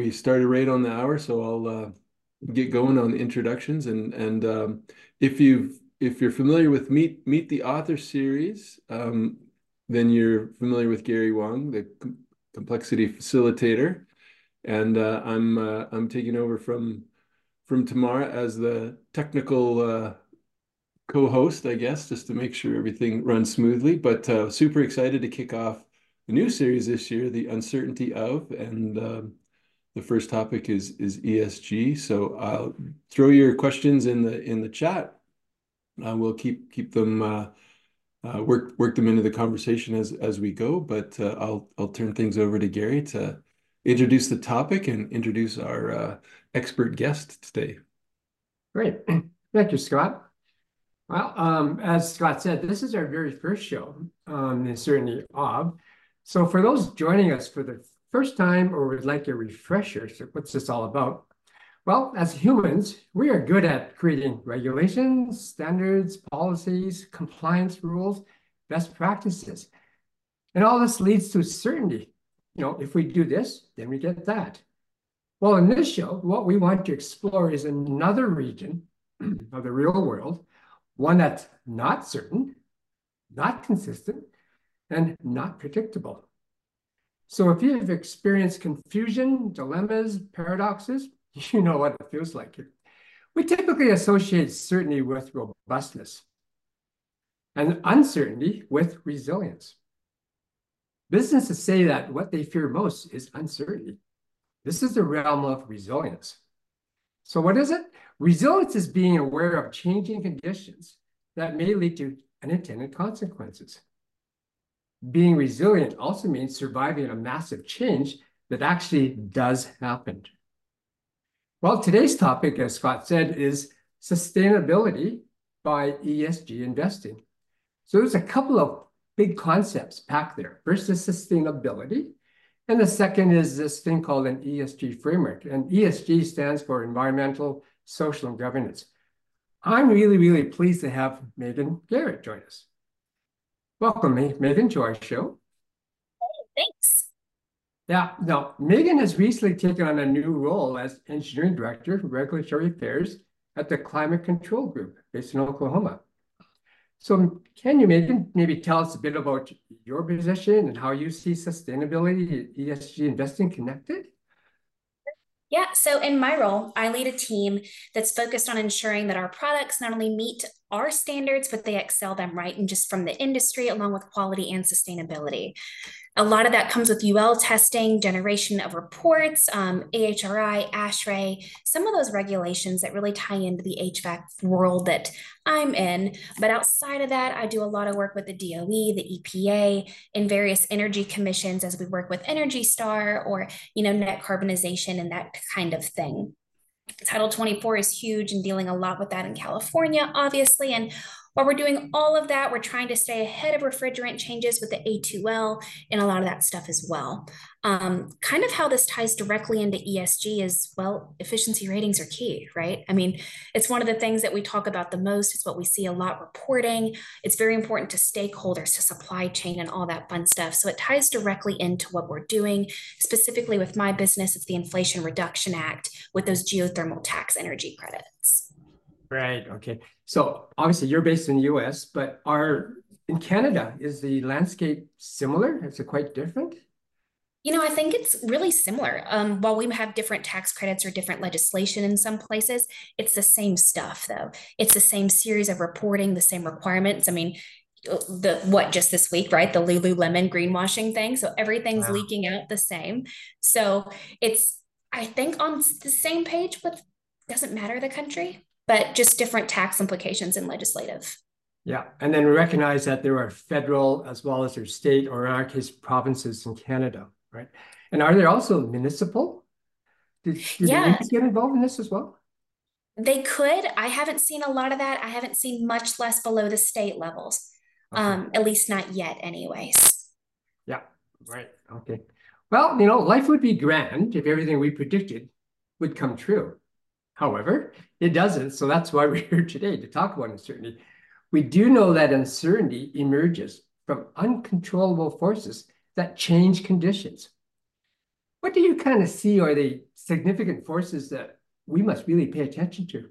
we started right on the hour, so I'll uh, get going on introductions. And and um, if you've if you're familiar with Meet Meet the Author series, um, then you're familiar with Gary Wang, the com complexity facilitator. And uh, I'm uh, I'm taking over from from Tamara as the technical uh, co-host, I guess, just to make sure everything runs smoothly. But uh, super excited to kick off the new series this year, the uncertainty of, and um, the first topic is is ESG. So I'll throw your questions in the in the chat. Uh, we'll keep keep them uh, uh, work work them into the conversation as as we go. But uh, I'll I'll turn things over to Gary to introduce the topic and introduce our uh, expert guest today. Great, thank you, Scott. Well, um, as Scott said, this is our very first show on the uncertainty of. So for those joining us for the first time or would like a refresher, so what's this all about? Well, as humans, we are good at creating regulations, standards, policies, compliance rules, best practices. And all this leads to certainty. You know, if we do this, then we get that. Well, in this show, what we want to explore is another region of the real world, one that's not certain, not consistent, and not predictable. So if you've experienced confusion, dilemmas, paradoxes, you know what it feels like. We typically associate certainty with robustness and uncertainty with resilience. Businesses say that what they fear most is uncertainty. This is the realm of resilience. So what is it? Resilience is being aware of changing conditions that may lead to unintended consequences. Being resilient also means surviving a massive change that actually does happen. Well, today's topic, as Scott said, is sustainability by ESG investing. So there's a couple of big concepts packed there. First is sustainability, and the second is this thing called an ESG framework. And ESG stands for environmental, social, and governance. I'm really, really pleased to have Megan Garrett join us. Welcome, me Megan, to our show. Hey, thanks. Yeah, now Megan has recently taken on a new role as Engineering Director for Regulatory Affairs at the Climate Control Group based in Oklahoma. So can you, Megan, maybe tell us a bit about your position and how you see sustainability ESG investing connected? Yeah, so in my role, I lead a team that's focused on ensuring that our products not only meet our standards, but they excel them right and just from the industry along with quality and sustainability. A lot of that comes with UL testing, generation of reports, um, AHRI, ASHRAE, some of those regulations that really tie into the HVAC world that I'm in. But outside of that, I do a lot of work with the DOE, the EPA, and various energy commissions as we work with Energy Star or, you know, net carbonization and that kind of thing. Title 24 is huge and dealing a lot with that in California, obviously. And while we're doing all of that, we're trying to stay ahead of refrigerant changes with the A2L and a lot of that stuff as well. Um, kind of how this ties directly into ESG is well, efficiency ratings are key, right? I mean, it's one of the things that we talk about the most. It's what we see a lot reporting. It's very important to stakeholders, to supply chain, and all that fun stuff. So it ties directly into what we're doing. Specifically with my business, it's the Inflation Reduction Act with those geothermal tax energy credits. Right. Okay. So obviously you're based in the US, but are in Canada, is the landscape similar? Is it quite different? You know, I think it's really similar. Um, while we have different tax credits or different legislation in some places, it's the same stuff, though. It's the same series of reporting, the same requirements. I mean, uh, the what just this week, right? The Lululemon greenwashing thing. So everything's wow. leaking out the same. So it's, I think, on the same page, but doesn't matter the country, but just different tax implications in legislative. Yeah, and then we recognize that there are federal as well as there state, or in our case, provinces in Canada right? And are there also municipal? Did, did yeah. they get involved in this as well? They could. I haven't seen a lot of that. I haven't seen much less below the state levels, okay. um, at least not yet, anyways. Yeah, right. Okay. Well, you know, life would be grand if everything we predicted would come true. However, it doesn't. So that's why we're here today to talk about uncertainty. We do know that uncertainty emerges from uncontrollable forces that change conditions. what do you kind of see are the significant forces that we must really pay attention to?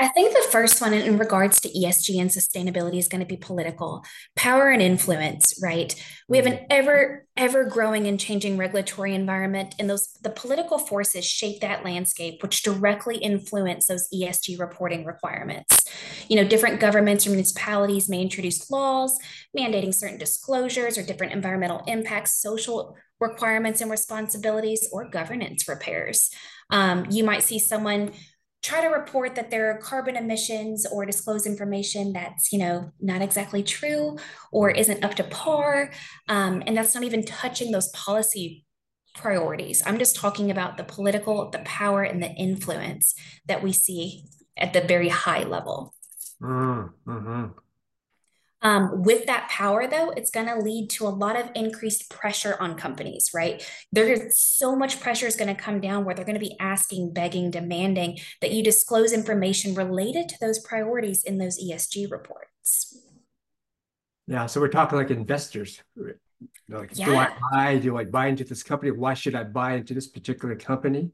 I think the first one in regards to ESG and sustainability is going to be political power and influence, right? We have an mm-hmm. ever, ever growing and changing regulatory environment, and those the political forces shape that landscape, which directly influence those ESG reporting requirements. You know, different governments or municipalities may introduce laws mandating certain disclosures or different environmental impacts, social requirements and responsibilities, or governance repairs. Um, you might see someone try to report that there are carbon emissions or disclose information that's you know not exactly true or isn't up to par um, and that's not even touching those policy priorities i'm just talking about the political the power and the influence that we see at the very high level mm, mm-hmm. Um, with that power, though, it's going to lead to a lot of increased pressure on companies, right? There's so much pressure is going to come down where they're going to be asking, begging, demanding that you disclose information related to those priorities in those ESG reports. Yeah, so we're talking like investors. Like, yeah. do I buy? Do I buy into this company? Why should I buy into this particular company?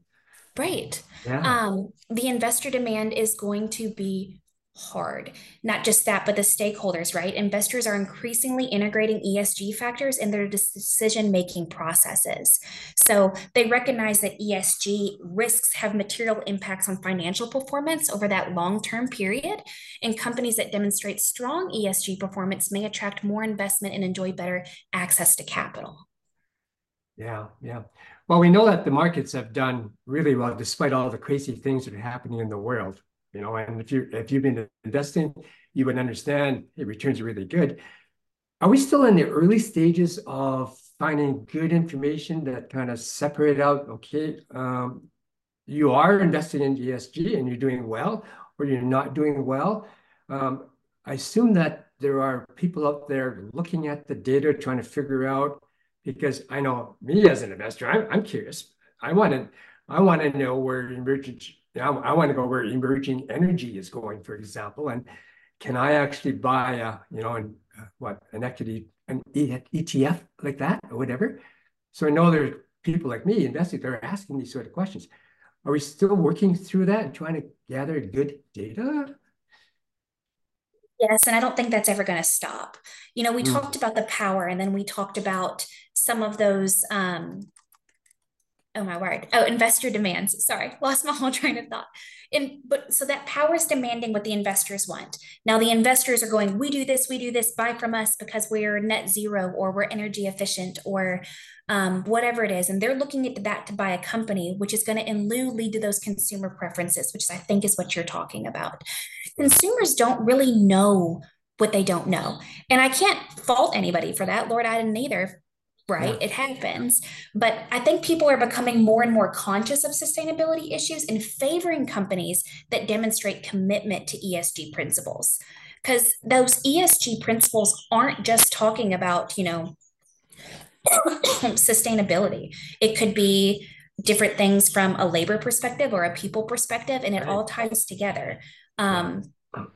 Right. Yeah. Um, the investor demand is going to be hard. Not just that, but the stakeholders, right? Investors are increasingly integrating ESG factors in their decision making processes. So they recognize that ESG risks have material impacts on financial performance over that long term period. And companies that demonstrate strong ESG performance may attract more investment and enjoy better access to capital. Yeah, yeah. Well, we know that the markets have done really well despite all the crazy things that are happening in the world you know, and if you if you've been investing, you would understand it returns are really good. Are we still in the early stages of finding good information that kind of separate out, okay, um, you are investing in ESG and you're doing well, or you're not doing well? Um, I assume that there are people out there looking at the data, trying to figure out, because I know me as an investor, I'm, I'm curious. I want to, I want to know where emergent I, I want to go where emerging energy is going, for example, and can I actually buy a, you know, an, uh, what, an equity, an ETF like that or whatever? So I know there's people like me, investors, that are asking these sort of questions. Are we still working through that and trying to gather good data? Yes, and I don't think that's ever going to stop. You know, we mm. talked about the power, and then we talked about some of those um, oh my word. Oh investor demands. Sorry lost my whole train of thought. And but so that power is demanding what the investors want. Now the investors are going we do this we do this buy from us because we're net zero or we're energy efficient or um, whatever it is. And they're looking at that to buy a company which is going to in lieu lead to those consumer preferences which i think is what you're talking about. Consumers don't really know what they don't know. And i can't fault anybody for that. Lord i didn't either right? Yeah. It happens. But I think people are becoming more and more conscious of sustainability issues and favoring companies that demonstrate commitment to ESG principles. Because those ESG principles aren't just talking about, you know, sustainability. It could be different things from a labor perspective or a people perspective, and it right. all ties together, um,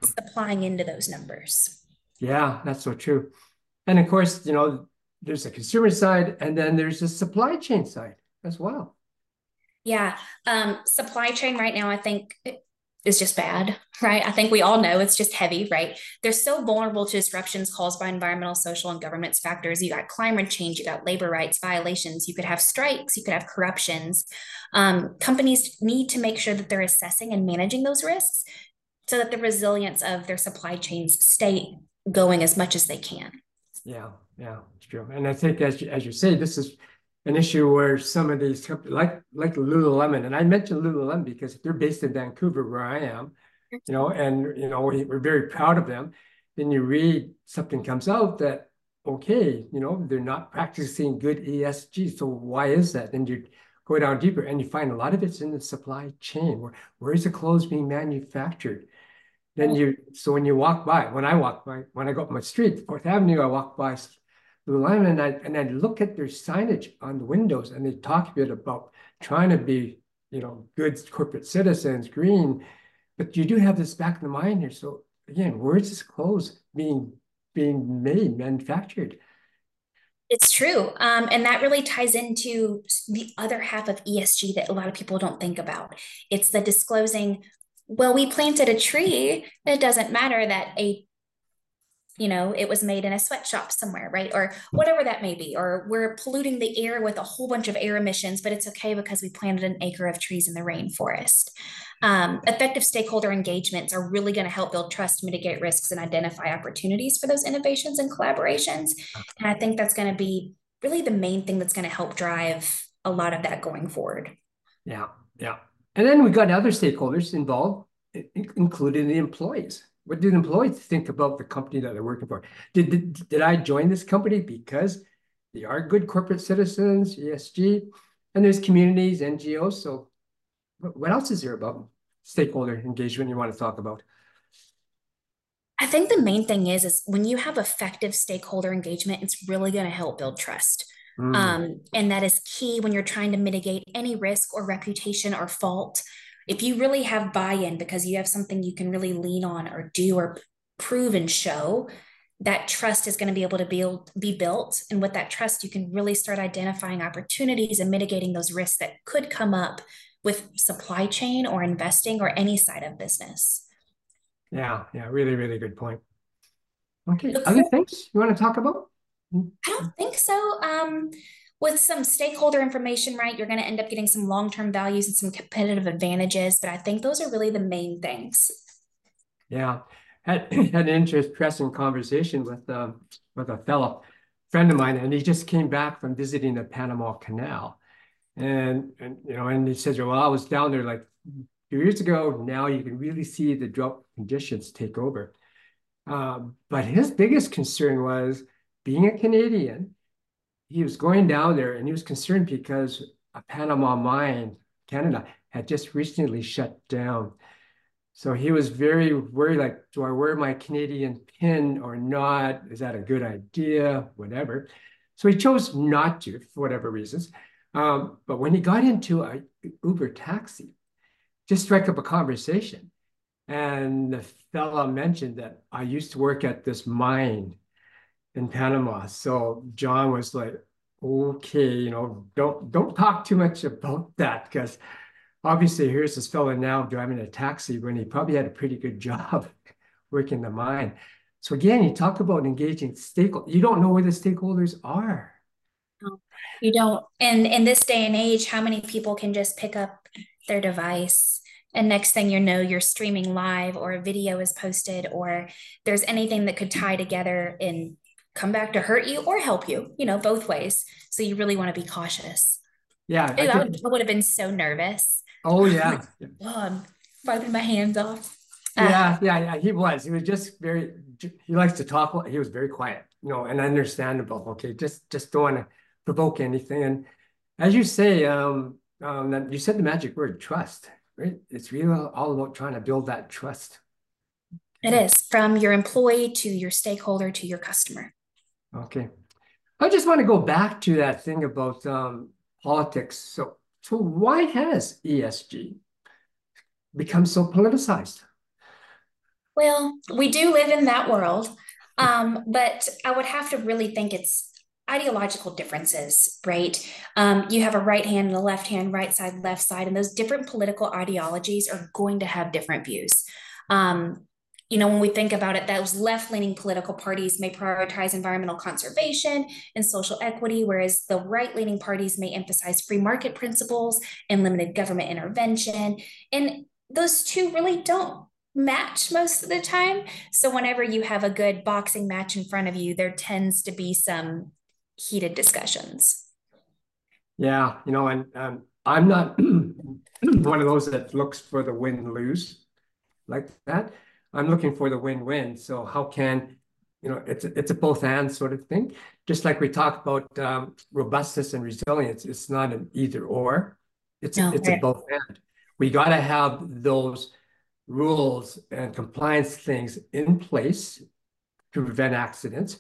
supplying into those numbers. Yeah, that's so true. And of course, you know, there's a consumer side and then there's a supply chain side as well. Yeah. Um, supply chain right now, I think is just bad, right? I think we all know it's just heavy, right? They're so vulnerable to disruptions caused by environmental, social, and governance factors. You got climate change, you got labor rights violations, you could have strikes, you could have corruptions. Um, companies need to make sure that they're assessing and managing those risks so that the resilience of their supply chains stay going as much as they can. Yeah, yeah, And I think as you, as you say, this is an issue where some of these companies, like like Lululemon, and I mentioned Lululemon because they're based in Vancouver, where I am, you know, and you know we, we're very proud of them. Then you read something comes out that okay, you know, they're not practicing good ESG. So why is that? And you go down deeper, and you find a lot of it's in the supply chain. Where where is the clothes being manufactured? Then you so when you walk by, when I walk by, when I go up my street, Fourth Avenue, I walk by Lululemon and I and I look at their signage on the windows and they talk a bit about trying to be, you know, good corporate citizens, green, but you do have this back in the mind here. So again, where is this clothes being being made, manufactured? It's true. Um, and that really ties into the other half of ESG that a lot of people don't think about. It's the disclosing, well, we planted a tree. It doesn't matter that a you know, it was made in a sweatshop somewhere, right? Or whatever that may be. Or we're polluting the air with a whole bunch of air emissions, but it's okay because we planted an acre of trees in the rainforest. Um, effective stakeholder engagements are really going to help build trust, mitigate risks, and identify opportunities for those innovations and collaborations. And I think that's going to be really the main thing that's going to help drive a lot of that going forward. Yeah, yeah. And then we got other stakeholders involved, including the employees what did employees think about the company that they're working for? Did, did, did I join this company because they are good corporate citizens, ESG, and there's communities, NGOs. So what else is there about stakeholder engagement you want to talk about? I think the main thing is, is when you have effective stakeholder engagement, it's really going to help build trust. Mm. Um, and that is key when you're trying to mitigate any risk or reputation or fault if you really have buy-in because you have something you can really lean on or do or prove and show that trust is going to be able to build, be built. And with that trust you can really start identifying opportunities and mitigating those risks that could come up with supply chain or investing or any side of business. Yeah yeah really really good point. Okay other things you want to talk about? I don't think so. Um with some stakeholder information, right, you're going to end up getting some long term values and some competitive advantages. But I think those are really the main things. Yeah. Had, had an interesting conversation with, um, with a fellow friend of mine, and he just came back from visiting the Panama Canal. And, and you know, and he says, well, I was down there like few years ago. Now you can really see the drought conditions take over. Um, but his biggest concern was being a Canadian he was going down there and he was concerned because a Panama mine, Canada, had just recently shut down. So he was very worried, like, do I wear my Canadian pin or not? Is that a good idea? Whatever. So he chose not to for whatever reasons. Um, but when he got into a Uber taxi, just struck up a conversation. And the fella mentioned that I used to work at this mine in Panama. So John was like, okay, you know, don't don't talk too much about that because obviously here's this fellow now driving a taxi when he probably had a pretty good job working the mine. So again, you talk about engaging stakeholders. You don't know where the stakeholders are. You don't. And in this day and age, how many people can just pick up their device and next thing you know you're streaming live or a video is posted or there's anything that could tie together and come back to hurt you or help you you know both ways. So you really want to be cautious. Yeah I, I, would, I, would, have been so nervous. Oh yeah. Oh, i'm wiping my hands off. Uh, yeah yeah yeah he was. He was just very he likes to talk he was very quiet you know and understandable. Okay just just don't want to provoke anything. And as you say um um you said the magic word trust right? It's really all about trying to build that trust. It is from your employee to your stakeholder to your customer. Okay. I just want to go back to that thing about um, politics. So, so why has ESG become so politicized? Well, we do live in that world, um, but I would have to really think it's ideological differences, right? Um, you have a right hand and a left hand, right side, left side, and those different political ideologies are going to have different views. Um, you know, when we think about it, those left leaning political parties may prioritize environmental conservation and social equity, whereas the right leaning parties may emphasize free market principles and limited government intervention. And those two really don't match most of the time. So, whenever you have a good boxing match in front of you, there tends to be some heated discussions. Yeah, you know, and um, I'm not one of those that looks for the win lose like that. I'm looking for the win-win. So how can, you know, it's, it's a both and sort of thing. Just like we talk about um, robustness and resilience, it's not an either or, it's, no, it's right. a both and. We got to have those rules and compliance things in place to prevent accidents.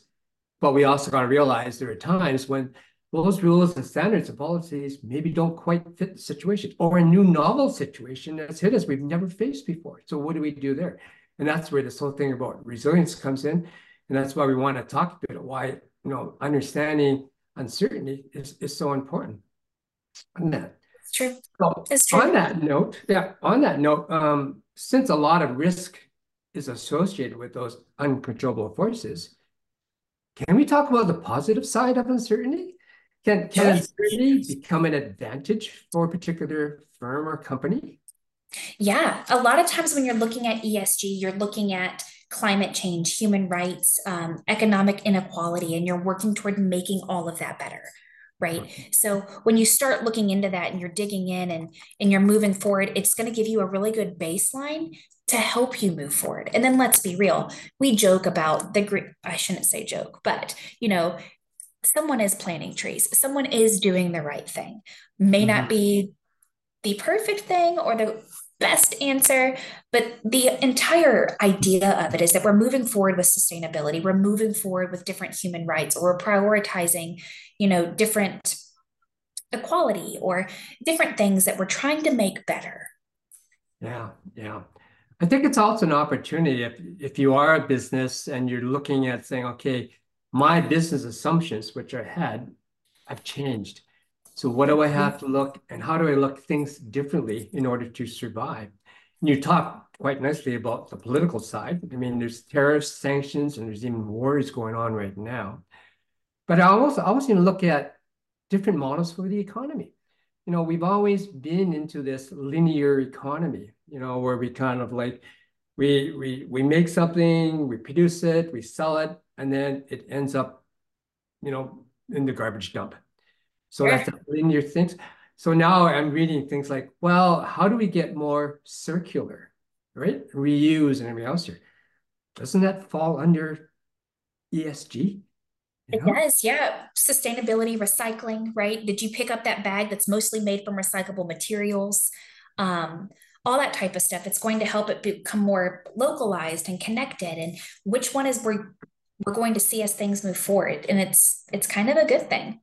But we also got to realize there are times when those rules and standards and policies maybe don't quite fit the situation or a new novel situation that's hit us we've never faced before. So what do we do there? And that's where this whole thing about resilience comes in. And that's why we want to talk a bit of why, you know, understanding uncertainty is, is so important. On that. It's true. So it's true. On that note, yeah, on that note, um, since a lot of risk is associated with those uncontrollable forces, can we talk about the positive side of uncertainty? Can, can uncertainty become an advantage for a particular firm or company? Yeah, a lot of times when you're looking at ESG, you're looking at climate change, human rights, um, economic inequality, and you're working toward making all of that better. Right. So when you start looking into that and you're digging in and and you're moving forward, it's going to give you a really good baseline to help you move forward. And then let's be real. We joke about the green, I shouldn't say joke, but you know, someone is planting trees. Someone is doing the right thing. May mm-hmm. not be the perfect thing or the best answer, but the entire idea of it is that we're moving forward with sustainability. We're moving forward with different human rights, or we're prioritizing, you know, different equality or different things that we're trying to make better. Yeah, yeah. I think it's also an opportunity if if you are a business and you're looking at saying, okay, my business assumptions, which I had, have changed. So what do I mm-hmm. have to look and how do I look things differently in order to survive? And you talk quite nicely about the political side. I mean, there's tariffs, sanctions, and there's even wars going on right now. But I also I to look at different models for the economy. You know, we've always been into this linear economy, you know, where we kind of like we we we make something, we produce it, we sell it, and then it ends up, you know, in the garbage dump. So that's the linear things. So now I'm reading things like, well, how do we get more circular, right? Reuse and everything else here. Doesn't that fall under ESG? It does, yeah. Sustainability, recycling, right? Did you pick up that bag that's mostly made from recyclable materials? Um, all that type of stuff. It's going to help it become more localized and connected. And which one is we're we're going to see as things move forward. And it's it's kind of a good thing.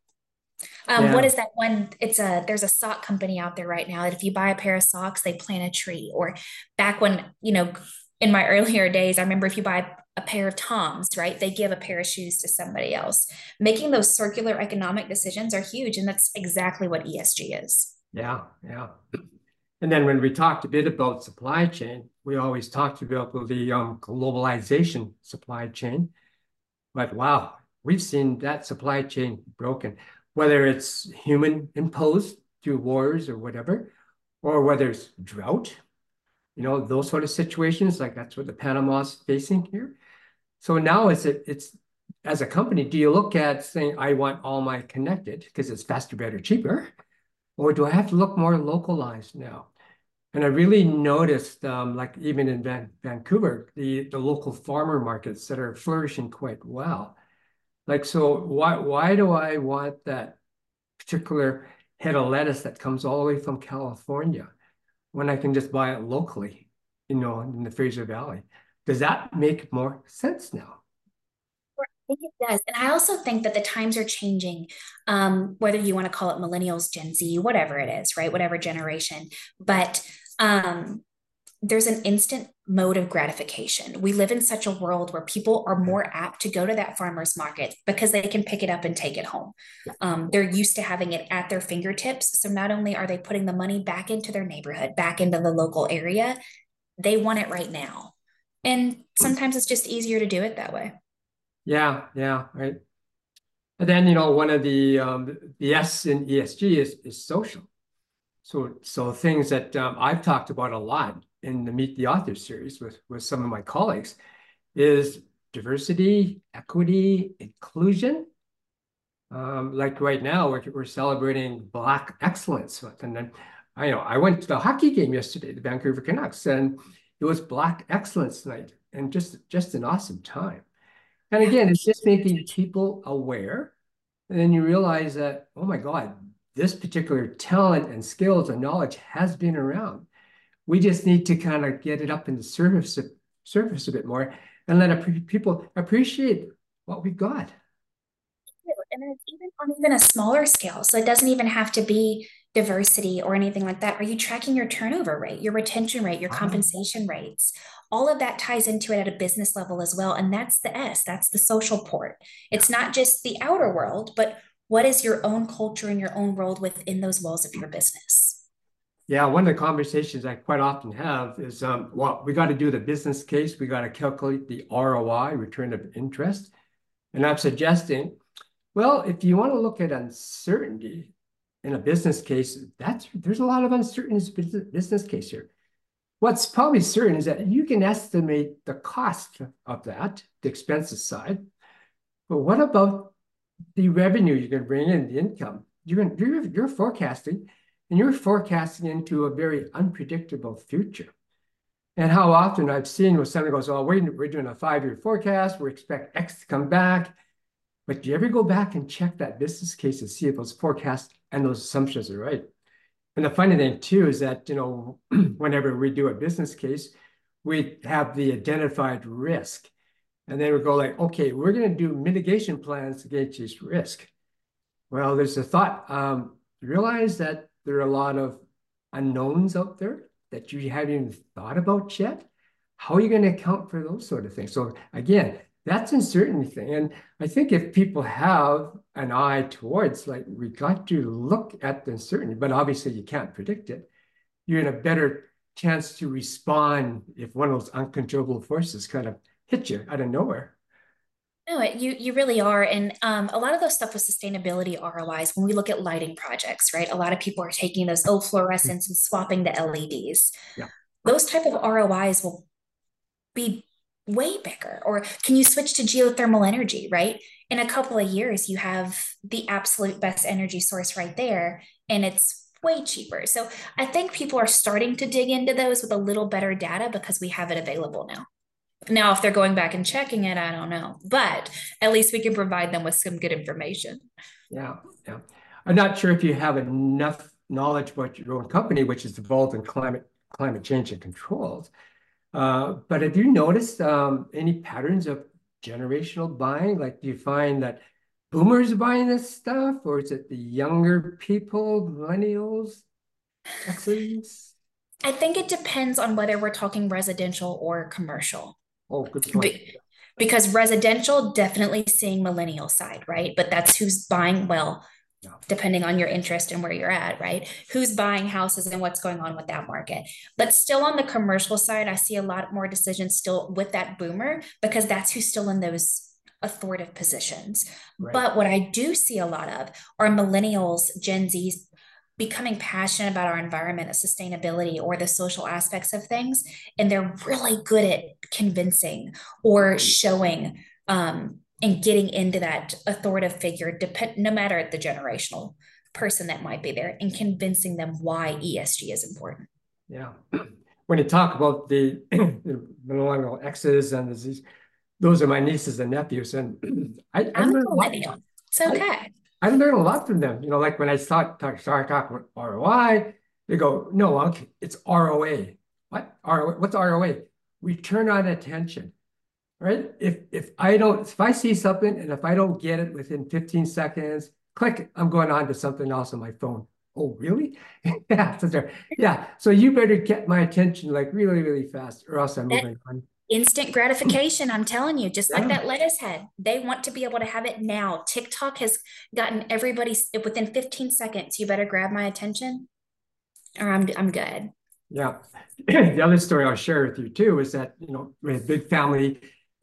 Um, yeah. What is that one? It's a there's a sock company out there right now that if you buy a pair of socks, they plant a tree. Or back when you know, in my earlier days, I remember if you buy a pair of Toms, right, they give a pair of shoes to somebody else. Making those circular economic decisions are huge, and that's exactly what ESG is. Yeah, yeah. And then when we talked a bit about supply chain, we always talked about the um, globalization supply chain. But wow, we've seen that supply chain broken whether it's human imposed through wars or whatever, or whether it's drought, you know, those sort of situations, like that's what the Panama's facing here. So now it's a, it's as a company, do you look at saying I want all my connected because it's faster, better, cheaper, or do I have to look more localized now? And I really noticed, um, like even in Van Vancouver, the the local farmer markets that are flourishing quite well. Like, so why why do I want that particular head of lettuce that comes all the way from California when I can just buy it locally, you know, in the Fraser Valley? Does that make more sense now? I think it does. And I also think that the times are changing, um, whether you want to call it millennials, Gen Z, whatever it is, right? Whatever generation. But um, there's an instant mode of gratification. We live in such a world where people are more apt to go to that farmer's market because they can pick it up and take it home. Um, they're used to having it at their fingertips. So not only are they putting the money back into their neighborhood, back into the local area, they want it right now. And sometimes it's just easier to do it that way. Yeah, yeah, right. And then you know one of the um, the S in ESG is is social. So so things that um, I've talked about a lot in the Meet the Author series with, with some of my colleagues is diversity, equity, inclusion. Um, like right now, we're, we're celebrating Black Excellence. And then I know I went to the hockey game yesterday, the Vancouver Canucks, and it was Black Excellence night, and just just an awesome time. And again, it's just making people aware, and then you realize that oh my God, this particular talent and skills and knowledge has been around. We just need to kind of get it up in the surface, surface a bit more and let people appreciate what we've got. And it's even on even a smaller scale. So it doesn't even have to be diversity or anything like that. Are you tracking your turnover rate, your retention rate, your ah. compensation rates? All of that ties into it at a business level as well. And that's the S, that's the social port. It's not just the outer world, but what is your own culture and your own world within those walls of your business? Yeah, one of the conversations I quite often have is, um, well, we got to do the business case. We got to calculate the ROI, return of interest. And I'm suggesting, well, if you want to look at uncertainty in a business case, that's there's a lot of uncertainty in this business case here. What's probably certain is that you can estimate the cost of that, the expenses side. But what about the revenue you're going to bring in, the income? You're, you're, you're forecasting and you're forecasting into a very unpredictable future. And how often I've seen when somebody goes, oh, we're, we're doing a five-year forecast, we expect X to come back. But do you ever go back and check that business case to see if those forecasts and those assumptions are right? And the funny thing too is that, you know, whenever we do a business case, we have the identified risk. And then we go like, okay, we're going to do mitigation plans against this risk. Well, there's a thought. Um, realize that there are a lot of unknowns out there that you haven't even thought about yet. How are you going to account for those sort of things? So again, that's uncertainty thing. And I think if people have an eye towards like we got to look at the uncertainty, but obviously you can't predict it, you're in a better chance to respond if one of those uncontrollable forces kind of hit you out of nowhere. No, you you really are, and um, a lot of those stuff with sustainability ROIs. When we look at lighting projects, right? A lot of people are taking those old fluorescents and swapping the LEDs. Yeah. Those type of ROIs will be way bigger. Or can you switch to geothermal energy? Right? In a couple of years, you have the absolute best energy source right there, and it's way cheaper. So I think people are starting to dig into those with a little better data because we have it available now. Now, if they're going back and checking it, I don't know. But at least we can provide them with some good information. Yeah, yeah. I'm not sure if you have enough knowledge about your own company, which is involved in climate climate change and controls. Uh, but have you noticed um, any patterns of generational buying? Like, do you find that boomers buying this stuff, or is it the younger people, millennials, X's? I think it depends on whether we're talking residential or commercial. Oh, good point. Be- because residential definitely seeing millennial side, right? But that's who's buying well, yeah. depending on your interest and where you're at, right? Who's buying houses and what's going on with that market. But still on the commercial side, I see a lot more decisions still with that boomer because that's who's still in those authoritative positions. Right. But what I do see a lot of are millennials, Gen Zs becoming passionate about our environment, sustainability, or the social aspects of things. And they're really good at convincing or showing um, and getting into that authoritative figure, depend, no matter the generational person that might be there, and convincing them why ESG is important. Yeah. When you talk about the, the millennial X's and these, those are my nieces and nephews, and I, I'm a millennial. It's okay. I, I learned a lot from them. You know, like when I start talk, start talking about ROI, they go, "No, Unc, it's ROA." What ROA? What's ROA? Return on attention, right? If if I don't, if I see something and if I don't get it within 15 seconds, click, I'm going on to something else on my phone. Oh, really? yeah, so yeah. So you better get my attention like really, really fast, or else I'm moving on instant gratification i'm telling you just yeah. like that lettuce head they want to be able to have it now. Tiktok has gotten everybody within 15 seconds you better grab my attention or i'm, I'm good. Yeah. The other story i'll share with you too is that you know we had big family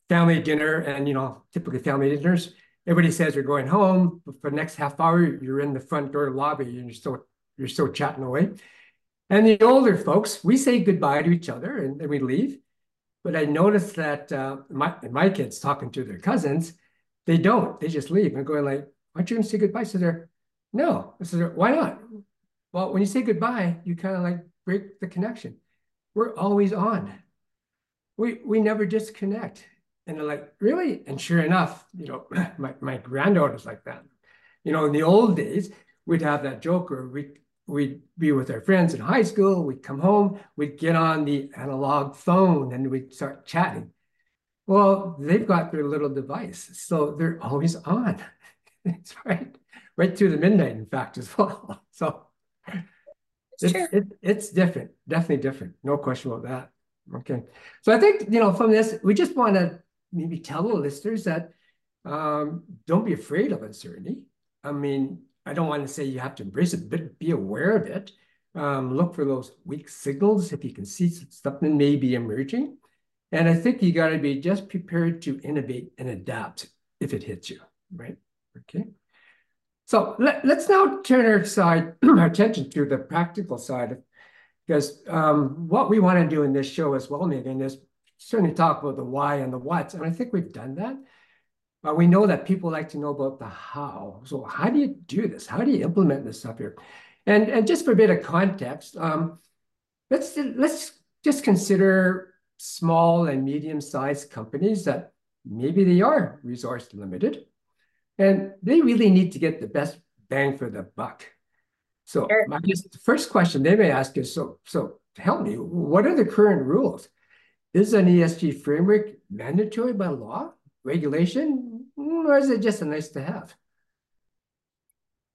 family dinner and you know typically family dinners. Everybody says you're going home but for the next half hour you're in the front door lobby and you're still you're still chatting away. And the older folks we say goodbye to each other and then we leave but I noticed that uh, my my kids talking to their cousins, they don't. They just leave and going like, "Aren't you going to say goodbye?" So they're, "No." I said, "Why not?" Well, when you say goodbye, you kind of like break the connection. We're always on. We we never disconnect. And they're like, "Really?" And sure enough, you know, my my granddaughter's like that. You know, in the old days, we'd have that joke where we we'd be with our friends in high school, we'd come home, we'd get on the analog phone and we'd start chatting. Well, they've got their little device, so they're always on. Right, right through the midnight, in fact, as well. So it's, it's, it, it's different, definitely different. No question about that. Okay. So I think, you know, from this, we just want to maybe tell the listeners that um, don't be afraid of uncertainty. I mean, I don't want to say you have to embrace it, but be aware of it. Um, look for those weak signals if you can see something may be emerging. And I think you got to be just prepared to innovate and adapt if it hits you, right? Okay. So let, us now turn our side, our attention to the practical side, because um, what we want to do in this show as well, Megan, is certainly talk about the why and the what's, and I think we've done that. But we know that people like to know about the how. So how do you do this? How do you implement this stuff here? And and just for a bit of context, um, let's let's just consider small and medium-sized companies that maybe they are resource limited, and they really need to get the best bang for the buck. So sure. I guess the first question they may ask is, so so help me, what are the current rules? Is an ESG framework mandatory by law, regulation, or is it just a nice to have?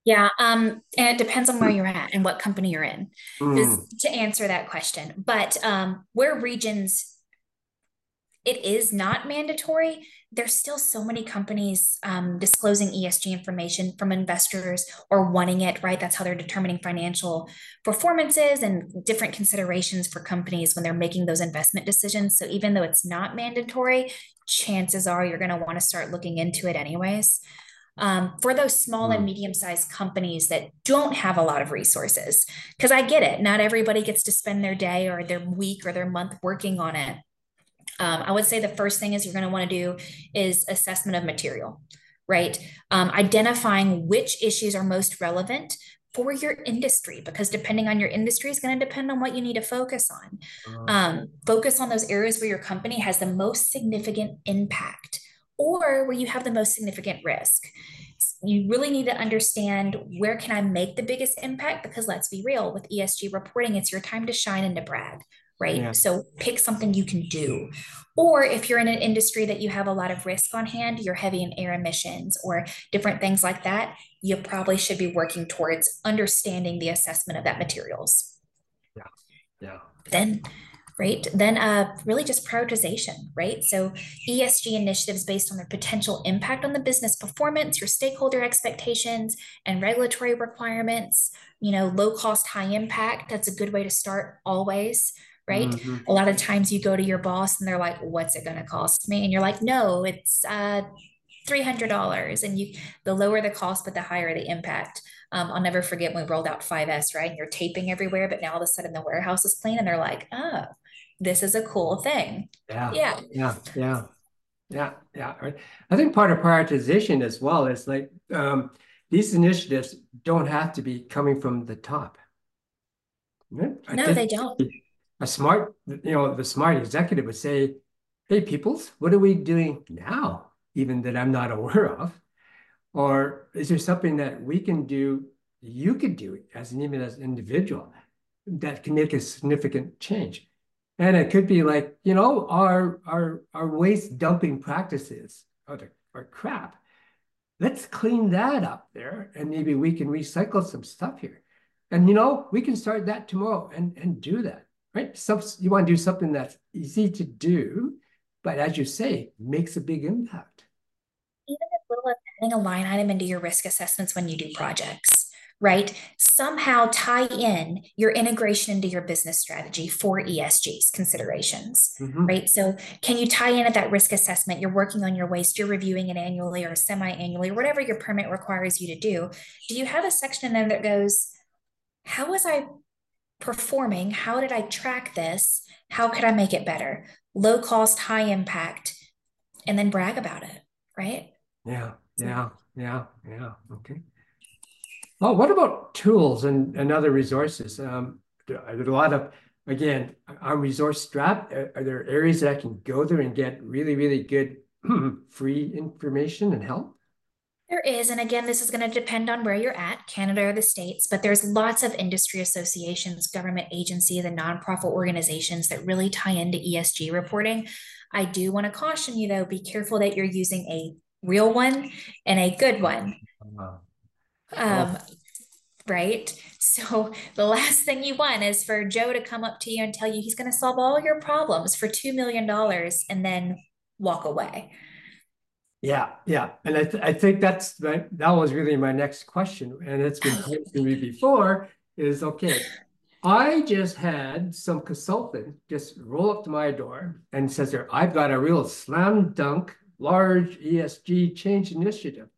Yeah, um, and it depends on where you're at and what company you're in mm. to answer that question. But um, where regions it is not mandatory, there's still so many companies um, disclosing ESG information from investors or wanting it, right? That's how they're determining financial performances and different considerations for companies when they're making those investment decisions. So even though it's not mandatory, chances are you're going to want to start looking into it anyways. Um, for those small and hmm. medium sized companies that don't have a lot of resources, because I get it, not everybody gets to spend their day or their week or their month working on it. Um, I would say the first thing is you're going to want to do is assessment of material, right? Um, identifying which issues are most relevant for your industry because depending on your industry is going to depend on what you need to focus on. Uh-huh. Um, focus on those areas where your company has the most significant impact or where you have the most significant risk. You really need to understand where can I make the biggest impact because let's be real with ESG reporting it's your time to shine and to brag, right? Yeah. So pick something you can do. Or if you're in an industry that you have a lot of risk on hand, you're heavy in air emissions or different things like that, you probably should be working towards understanding the assessment of that materials. Yeah. Yeah. Then right? Then uh, really just prioritization, right? So ESG initiatives based on their potential impact on the business performance, your stakeholder expectations, and regulatory requirements. You know, low cost, high impact. That's a good way to start always, right? Mm-hmm. A lot of times you go to your boss and they're like, what's it going to cost me? And you're like, no, it's uh, $300. And you, the lower the cost, but the higher the impact. Um, I'll never forget when we rolled out 5S, right? And you're taping everywhere, but now all of a sudden the warehouse is clean and they're like, oh, this is a cool thing. Yeah. Yeah. Yeah. Yeah. Yeah. Yeah. Right. I think part of prioritization as well is like um, these initiatives don't have to be coming from the top. No, they don't a smart, you know, the smart executive would say, hey, peoples, what are we doing now, even that I'm not aware of? Or is there something that we can do, you could do as an even as an individual that can make a significant change? And it could be like, you know, our our our waste dumping practices oh, are, are crap. Let's clean that up there and maybe we can recycle some stuff here. And you know, we can start that tomorrow and, and do that right? So you want to do something that's easy to do, but as you say, makes a big impact. Even as little as adding a line item into your risk assessments when you do projects, right? Somehow tie in your integration into your business strategy for ESG's considerations, mm-hmm. right? So, can you tie in at that risk assessment? You're working on your waste, you're reviewing it annually or semi annually, whatever your permit requires you to do. Do you have a section in there that goes, How was I performing? How did I track this? How could I make it better? Low cost, high impact, and then brag about it, right? Yeah, yeah, yeah, yeah. Okay. Well, what about tools and, and other resources? Um, there's a lot of, again, I'm resource strapped. Are, are there areas that I can go there and get really, really good free information and help? There is, and again, this is going to depend on where you're at, Canada or the States, but there's lots of industry associations, government agencies, and nonprofit organizations that really tie into ESG reporting. I do want to caution you, though, be careful that you're using a real one and a good one. Um, right? So the last thing you want is for Joe to come up to you and tell you he's going to solve all your problems for $2 million and then walk away Yeah, yeah. And I, th I think that's my, that was really my next question. And it's been posed to me before is okay, I just had some consultant just roll up to my door and says there, I've got a real slam dunk large ESG change initiative.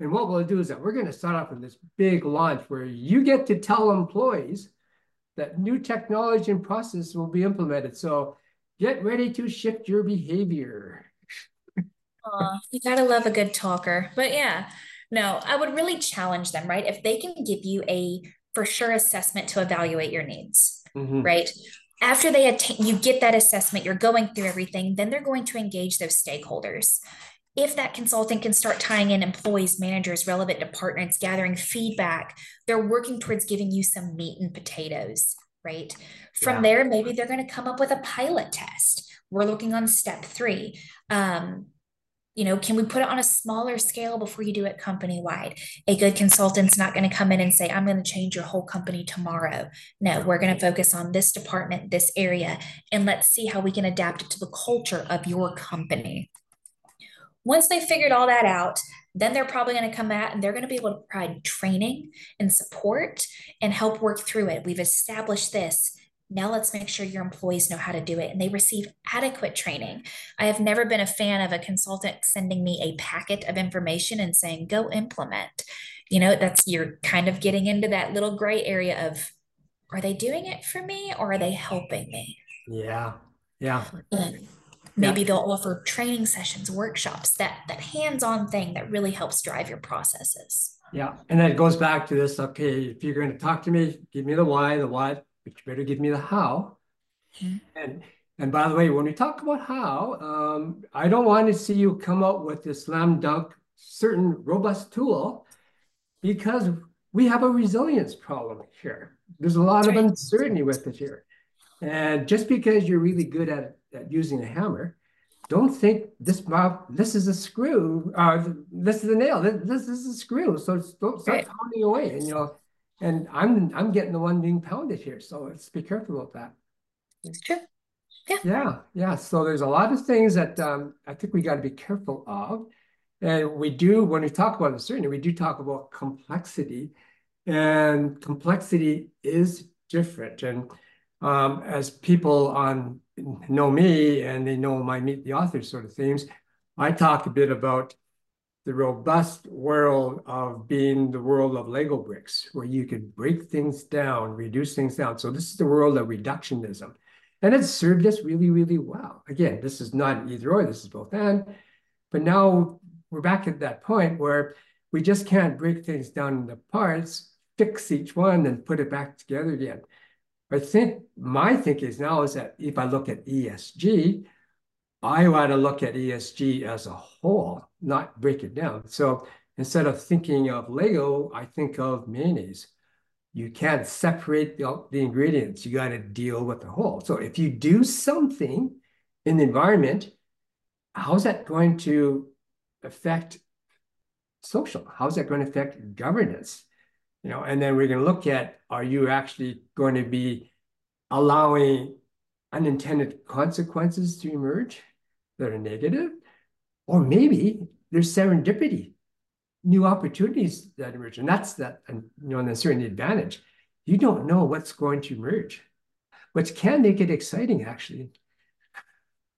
And what we'll do is that we're going to start off with this big launch where you get to tell employees that new technology and process will be implemented. So get ready to shift your behavior. Oh, you gotta love a good talker. But yeah, no, I would really challenge them, right? If they can give you a for sure assessment to evaluate your needs, mm-hmm. right? After they attain, you get that assessment, you're going through everything, then they're going to engage those stakeholders. If that consultant can start tying in employees, managers, relevant departments, gathering feedback, they're working towards giving you some meat and potatoes, right? From yeah. there, maybe they're going to come up with a pilot test. We're looking on step three. Um, you know can we put it on a smaller scale before you do it company wide a good consultant's not going to come in and say i'm going to change your whole company tomorrow. No we're going to focus on this department this area and let's see how we can adapt it to the culture of your company. Once they figured all that out then they're probably going to come out and they're going to be able to provide training and support and help work through it. We've established this now let's make sure your employees know how to do it and they receive adequate training. I have never been a fan of a consultant sending me a packet of information and saying, go implement. You know, that's you're kind of getting into that little gray area of are they doing it for me or are they helping me? Yeah. Yeah. maybe yeah. they'll offer training sessions, workshops, that that hands-on thing that really helps drive your processes. Yeah. And then it goes back to this, okay, if you're going to talk to me, give me the why, the what, but you better give me the how. Mm-hmm. And and by the way, when we talk about how, um, I don't want to see you come up with this slam dunk certain robust tool because we have a resilience problem here. There's a lot of uncertainty with it here. And just because you're really good at, at using a hammer, don't think this mob, this is a screw, uh, this is a nail, this, this is a screw. So don't start right. pounding away. And you know, and I'm I'm getting the one being pounded here. So let's be careful about that. It's true. Yeah. Yeah. Yeah. So there's a lot of things that um, I think we got to be careful of. And we do, when we talk about uncertainty, we do talk about complexity. And complexity is different. And um, as people on know me and they know my meet the author sort of themes, I talk a bit about the robust world of being the world of Lego bricks, where you could break things down, reduce things down. So this is the world of reductionism. And it served us really, really well. Again, this is not either or, this is both and. But now we're back at that point where we just can't break things down into parts, fix each one, and put it back together again. I think my thinking is now is that if I look at ESG, I want to look at ESG as a whole, not break it down. So instead of thinking of Lego, I think of mayonnaise. You can't separate the, the ingredients. You got to deal with the whole. So if you do something in the environment, how's that going to affect social? How's that going to affect governance? You know, and then we're going to look at, are you actually going to be allowing unintended consequences to emerge? That are negative, or maybe there's serendipity, new opportunities that emerge. And that's that, and you know, and a certain advantage. You don't know what's going to emerge, which can make it exciting actually.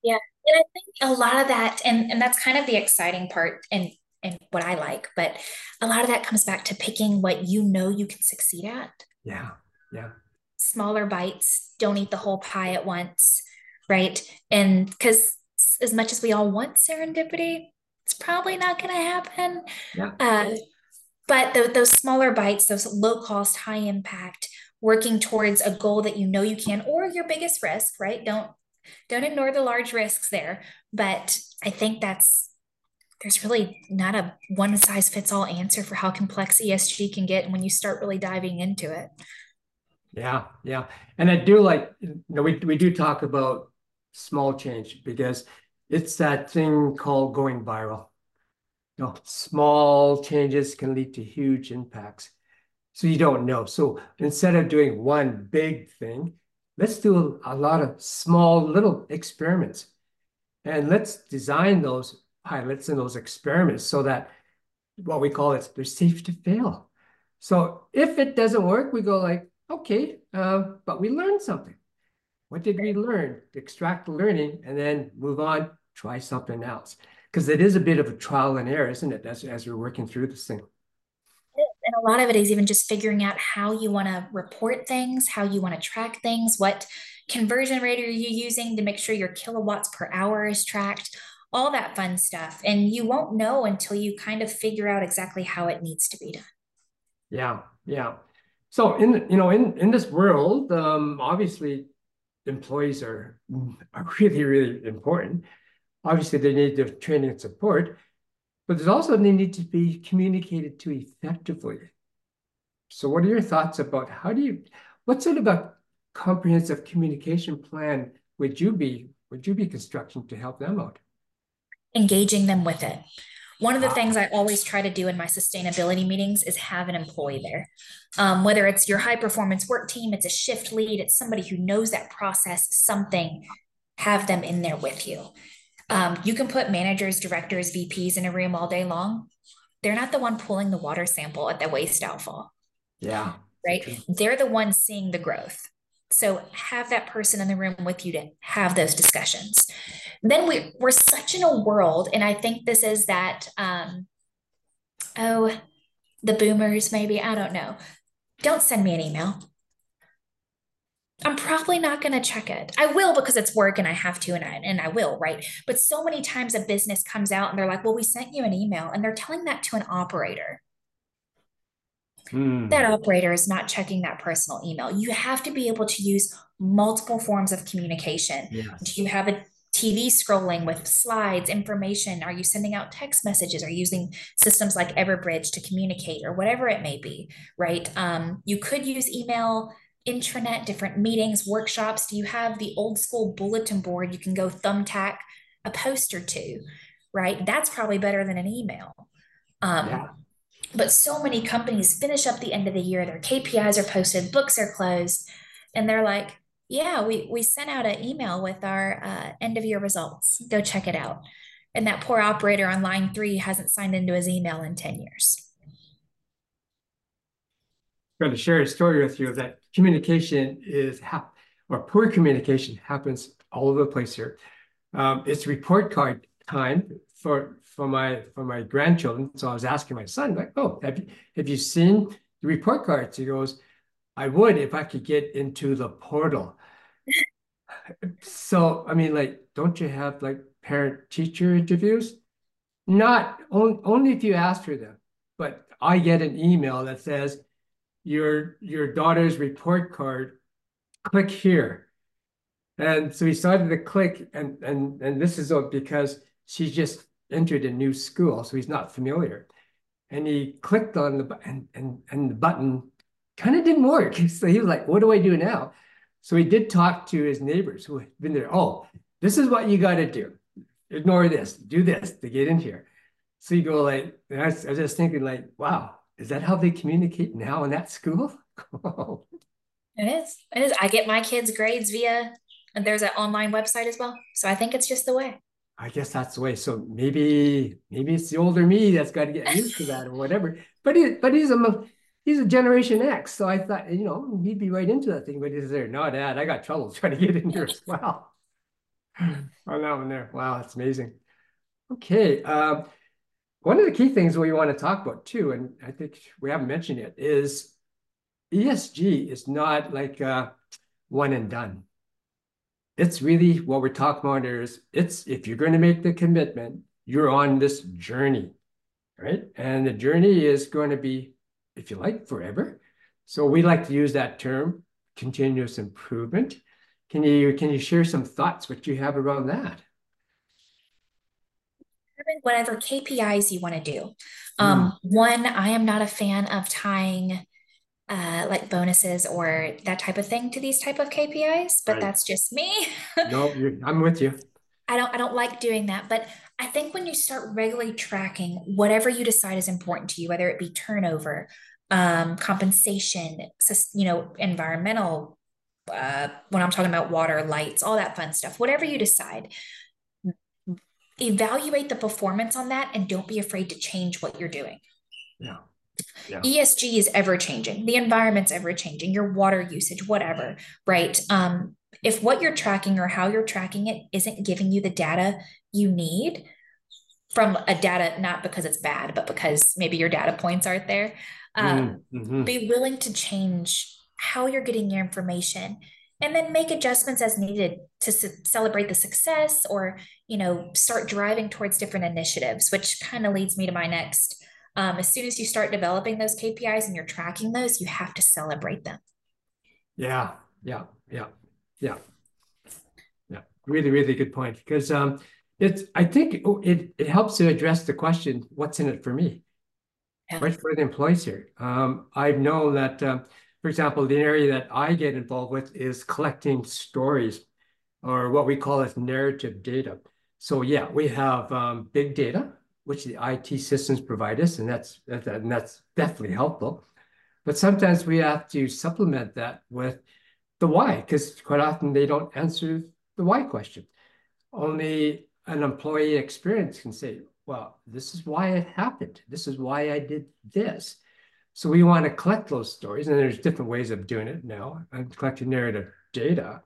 Yeah. And I think a lot of that, and, and that's kind of the exciting part and and what I like, but a lot of that comes back to picking what you know you can succeed at. Yeah. Yeah. Smaller bites, don't eat the whole pie at once. Right. And because as much as we all want serendipity, it's probably not going to happen. Yeah. Uh, but the, those smaller bites, those low cost, high impact, working towards a goal that you know you can, or your biggest risk, right? Don't don't ignore the large risks there. But I think that's there's really not a one size fits all answer for how complex ESG can get when you start really diving into it. Yeah, yeah. And I do like, you know, we, we do talk about small change because it's that thing called going viral. You know, small changes can lead to huge impacts. So you don't know. So instead of doing one big thing, let's do a lot of small little experiments. And let's design those pilots and those experiments so that what we call it, they're safe to fail. So if it doesn't work, we go like, okay, uh, but we learned something. What did we learn? Extract the learning and then move on, try something else. Because it is a bit of a trial and error, isn't it, as, as we're working through this thing? And a lot of it is even just figuring out how you want to report things, how you want to track things, what conversion rate are you using to make sure your kilowatts per hour is tracked, all that fun stuff. And you won't know until you kind of figure out exactly how it needs to be done. Yeah, yeah. So in you know in in this world, um, obviously employees are are really really important. Obviously, they need the training and support, but there's also they need to be communicated to effectively. So, what are your thoughts about how do you? What sort of a comprehensive communication plan would you be would you be constructing to help them out? Engaging them with it. One of the things I always try to do in my sustainability meetings is have an employee there. Um, whether it's your high performance work team, it's a shift lead, it's somebody who knows that process, something, have them in there with you. Um, you can put managers, directors, VPs in a room all day long. They're not the one pulling the water sample at the waste outfall. Yeah. Right. They're the ones seeing the growth. So have that person in the room with you to have those discussions. Then we, we're such in a world, and I think this is that, um, oh, the boomers, maybe, I don't know. Don't send me an email. I'm probably not going to check it. I will because it's work and I have to, and I, and I will, right? But so many times a business comes out and they're like, well, we sent you an email, and they're telling that to an operator. Mm. That operator is not checking that personal email. You have to be able to use multiple forms of communication. Yes. Do you have a TV scrolling with slides, information? Are you sending out text messages? Are you using systems like Everbridge to communicate or whatever it may be, right? Um, you could use email, intranet, different meetings, workshops. Do you have the old school bulletin board you can go thumbtack a poster to, right? That's probably better than an email. Um, yeah. But so many companies finish up the end of the year, their KPIs are posted, books are closed, and they're like, yeah, we, we sent out an email with our uh, end of year results. Go check it out. And that poor operator on line three hasn't signed into his email in 10 years. I'm going to share a story with you that communication is, hap- or poor communication happens all over the place here. Um, it's report card time for for my for my grandchildren. So I was asking my son, like, oh, have you have you seen the report cards? He goes, I would if I could get into the portal. so I mean, like, don't you have like parent teacher interviews? Not on, only if you ask for them, but I get an email that says your your daughter's report card. Click here. And so he started to click, and and and this is because she just entered a new school, so he's not familiar. And he clicked on the button, and, and the button kind of didn't work. So he was like, what do I do now? So he did talk to his neighbors who had been there. Oh, this is what you got to do. Ignore this, do this to get in here. So you go like, I was, I was just thinking like, wow, is that how they communicate now in that school? it is. It is. I get my kids' grades via, and there's an online website as well. So I think it's just the way. I guess that's the way. So maybe maybe it's the older me that's got to get used to that or whatever. But he but he's a he's a Generation X, so I thought you know he'd be right into that thing. But he's there. No, Dad, I got trouble trying to get in here as well. on that one there. Wow, that's amazing. Okay. Um, one of the key things we want to talk about too, and I think we haven't mentioned it, is ESG is not like uh, one and done it's really what we're talking about is it's if you're going to make the commitment, you're on this journey, right? And the journey is going to be, if you like, forever. So we like to use that term, continuous improvement. Can you can you share some thoughts what you have around that? Whatever KPIs you want to do. Um, mm. One, I am not a fan of tying uh, like bonuses or that type of thing to these type of KPIs, but right. that's just me. no, I'm with you. I don't I don't like doing that, but I think when you start regularly tracking whatever you decide is important to you, whether it be turnover, um, compensation, you know, environmental, uh, when I'm talking about water, lights, all that fun stuff, whatever you decide, evaluate the performance on that and don't be afraid to change what you're doing. Yeah. Yeah. ESG is ever changing. The environment's ever changing. Your water usage, whatever, right? Um, if what you're tracking or how you're tracking it isn't giving you the data you need from a data, not because it's bad, but because maybe your data points aren't there, um, mm-hmm. be willing to change how you're getting your information and then make adjustments as needed to celebrate the success or you know start driving towards different initiatives which kind of leads me to my next um, as soon as you start developing those kpis and you're tracking those you have to celebrate them yeah yeah yeah yeah yeah really really good point because um it's i think it, it helps to address the question what's in it for me yeah. right for the employees here um i know that uh, for example, the area that I get involved with is collecting stories or what we call as narrative data. So yeah, we have um, big data, which the IT systems provide us, and that's, and that's definitely helpful. But sometimes we have to supplement that with the why, because quite often they don't answer the why question. Only an employee experience can say, well, this is why it happened. This is why I did this. So we want to collect those stories, and there's different ways of doing it now. I'm collecting narrative data,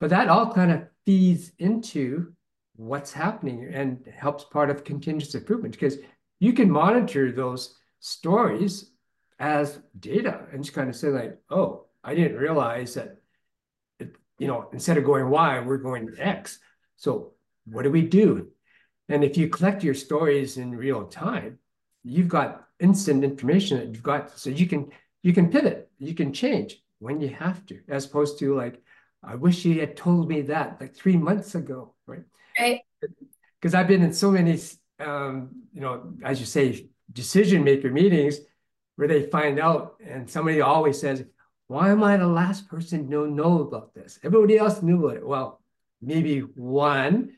but that all kind of feeds into what's happening and helps part of continuous improvement because you can monitor those stories as data and just kind of say like, oh, I didn't realize that, it, you know, instead of going Y, we're going X. So what do we do? And if you collect your stories in real time, you've got instant information that you've got so you can you can pivot you can change when you have to as opposed to like i wish you had told me that like three months ago right because i've been in so many um, you know as you say decision maker meetings where they find out and somebody always says why am i the last person to know about this everybody else knew about it well maybe one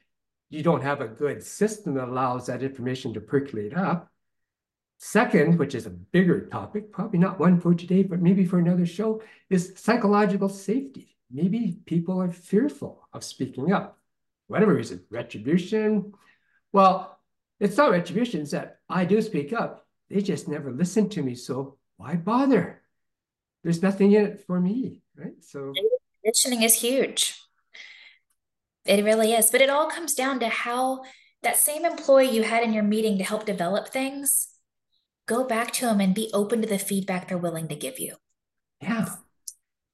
you don't have a good system that allows that information to percolate up Second, which is a bigger topic, probably not one for today, but maybe for another show, is psychological safety. Maybe people are fearful of speaking up. Whatever reason, retribution. Well, it's not retribution, it's that I do speak up. They just never listen to me. So why bother? There's nothing in it for me, right? So conditioning is huge. It really is. But it all comes down to how that same employee you had in your meeting to help develop things go back to them and be open to the feedback they're willing to give you. Yeah.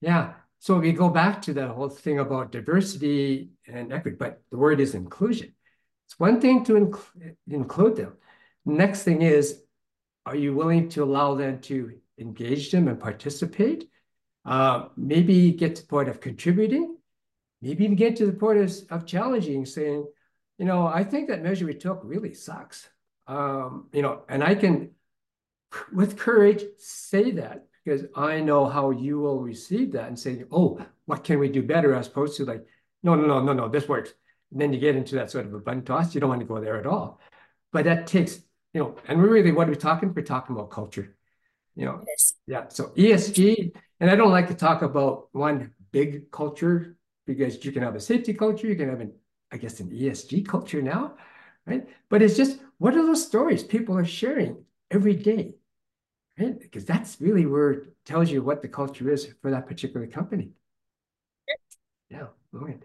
Yeah. So we go back to the whole thing about diversity and equity, but the word is inclusion. It's one thing to inc include them. Next thing is, are you willing to allow them to engage them and participate? Uh, maybe get to the point of contributing, maybe even get to the point of, of challenging, saying, you know, I think that measure we took really sucks. Um, you know, and I can with courage, say that because I know how you will receive that and say, oh, what can we do better? As opposed to like, no, no, no, no, no, this works. And then you get into that sort of a bun toss. You don't want to go there at all. But that takes, you know, and we're really, what are we talking? We're talking about culture. You know, Yes. yeah. So ESG, and I don't like to talk about one big culture because you can have a safety culture, you can have an, I guess, an ESG culture now, right? But it's just what are those stories people are sharing every day? Because that's really where it tells you what the culture is for that particular company. Yeah. Okay.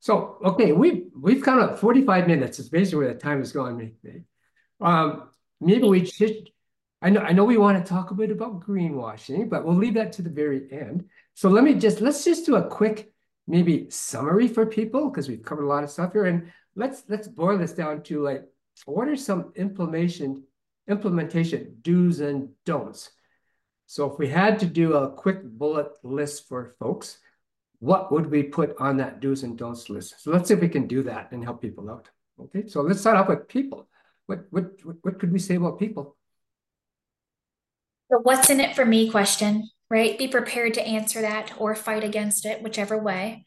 So, okay, we've we've kind of 45 minutes is basically where the time is going. Um, maybe we should I know I know we want to talk a bit about greenwashing, but we'll leave that to the very end. So let me just let's just do a quick maybe summary for people because we've covered a lot of stuff here. And let's let's boil this down to like what are some implementation implementation do's and don'ts. So if we had to do a quick bullet list for folks, what would we put on that do's and don'ts list? So let's see if we can do that and help people out. Okay, so let's start off with people. What what what could we say about people? The what's in it for me question, right? Be prepared to answer that or fight against it, whichever way.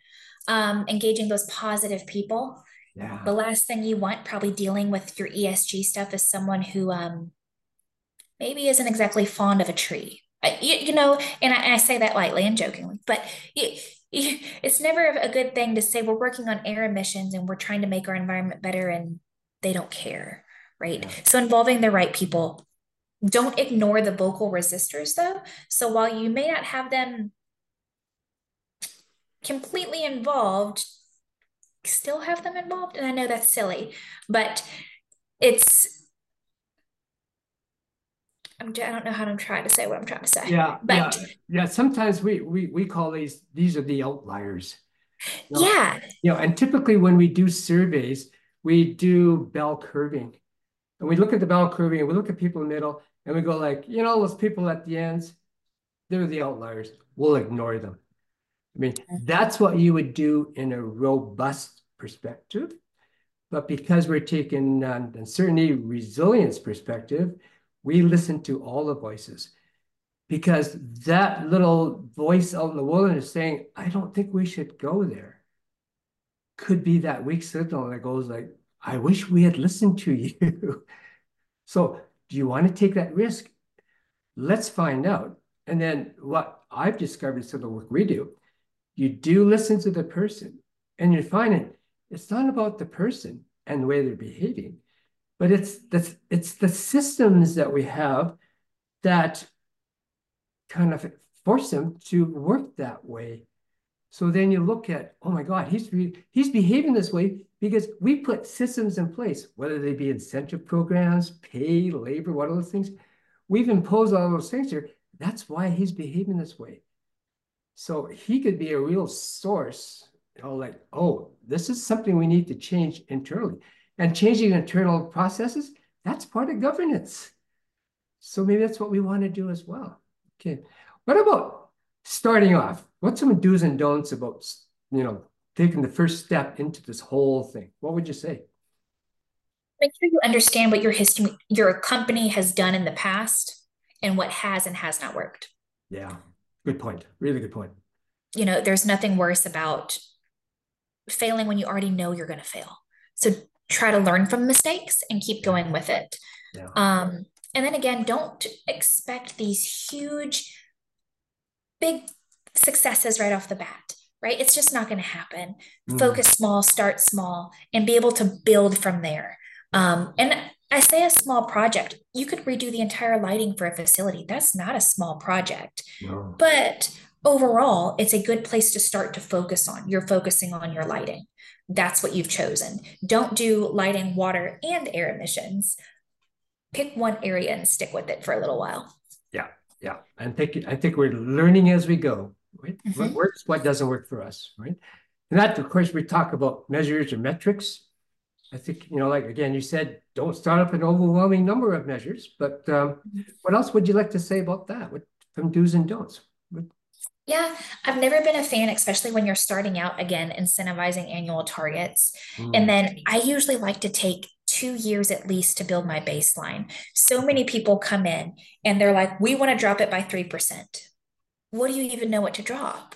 Um, engaging those positive people yeah. The last thing you want, probably dealing with your ESG stuff, is someone who um, maybe isn't exactly fond of a tree. You, you know, and I, I, say that lightly and jokingly, but it's never a good thing to say we're working on air emissions and we're trying to make our environment better and they don't care, right? Yeah. So involving the right people. Don't ignore the vocal resistors though. So while you may not have them completely involved, still have them involved. And I know that's silly, but it's I'm, I don't know how I'm trying to say what I'm trying to say. Yeah, but yeah, yeah. Sometimes we we we call these these are the outliers. You know, yeah. You know, and typically when we do surveys, we do bell curving, and we look at the bell curving, and we look at people in the middle, and we go like, you know, those people at the ends, they're the outliers. We'll ignore them. I mean, mm-hmm. that's what you would do in a robust perspective. But because we're taking an uncertainty resilience perspective, we listen to all the voices because that little voice out in the wilderness saying, I don't think we should go there, could be that weak signal that goes like, I wish we had listened to you. so do you want to take that risk? Let's find out. And then what I've discovered through the work we do, you do listen to the person and you're finding it's not about the person and the way they're behaving but it's the, it's the systems that we have that kind of force them to work that way. So then you look at, oh my God, he's he's behaving this way because we put systems in place, whether they be incentive programs, pay, labor, what are those things. We've imposed all those things here. That's why he's behaving this way. So he could be a real source, you know, like, oh, this is something we need to change internally and changing internal processes, that's part of governance. So maybe that's what we want to do as well. Okay. What about starting off? What's some do's and don'ts about, you know, taking the first step into this whole thing? What would you say? Make sure you understand what your history, your company has done in the past and what has and has not worked. Yeah. Good point. Really good point. You know, there's nothing worse about failing when you already know you're going to fail. So try to learn from mistakes and keep going with it. Yeah. Um, and then again, don't expect these huge, big successes right off the bat, right? It's just not going to happen. Mm. Focus small, start small, and be able to build from there. Um, and I say a small project, you could redo the entire lighting for a facility. That's not a small project. No. But overall, it's a good place to start to focus on. You're focusing on your lighting that's what you've chosen. Don't do lighting, water, and air emissions. Pick one area and stick with it for a little while. Yeah, yeah. And think I think we're learning as we go. Right? Mm-hmm. What works, what doesn't work for us, right? And that, of course, we talk about measures or metrics. I think, you know, like again, you said don't start up an overwhelming number of measures, but um, what else would you like to say about that? What from do's and don'ts? What, yeah, I've never been a fan, especially when you're starting out again, incentivizing annual targets. Mm. And then I usually like to take two years at least to build my baseline. So many people come in and they're like, we want to drop it by 3%. What do you even know what to drop?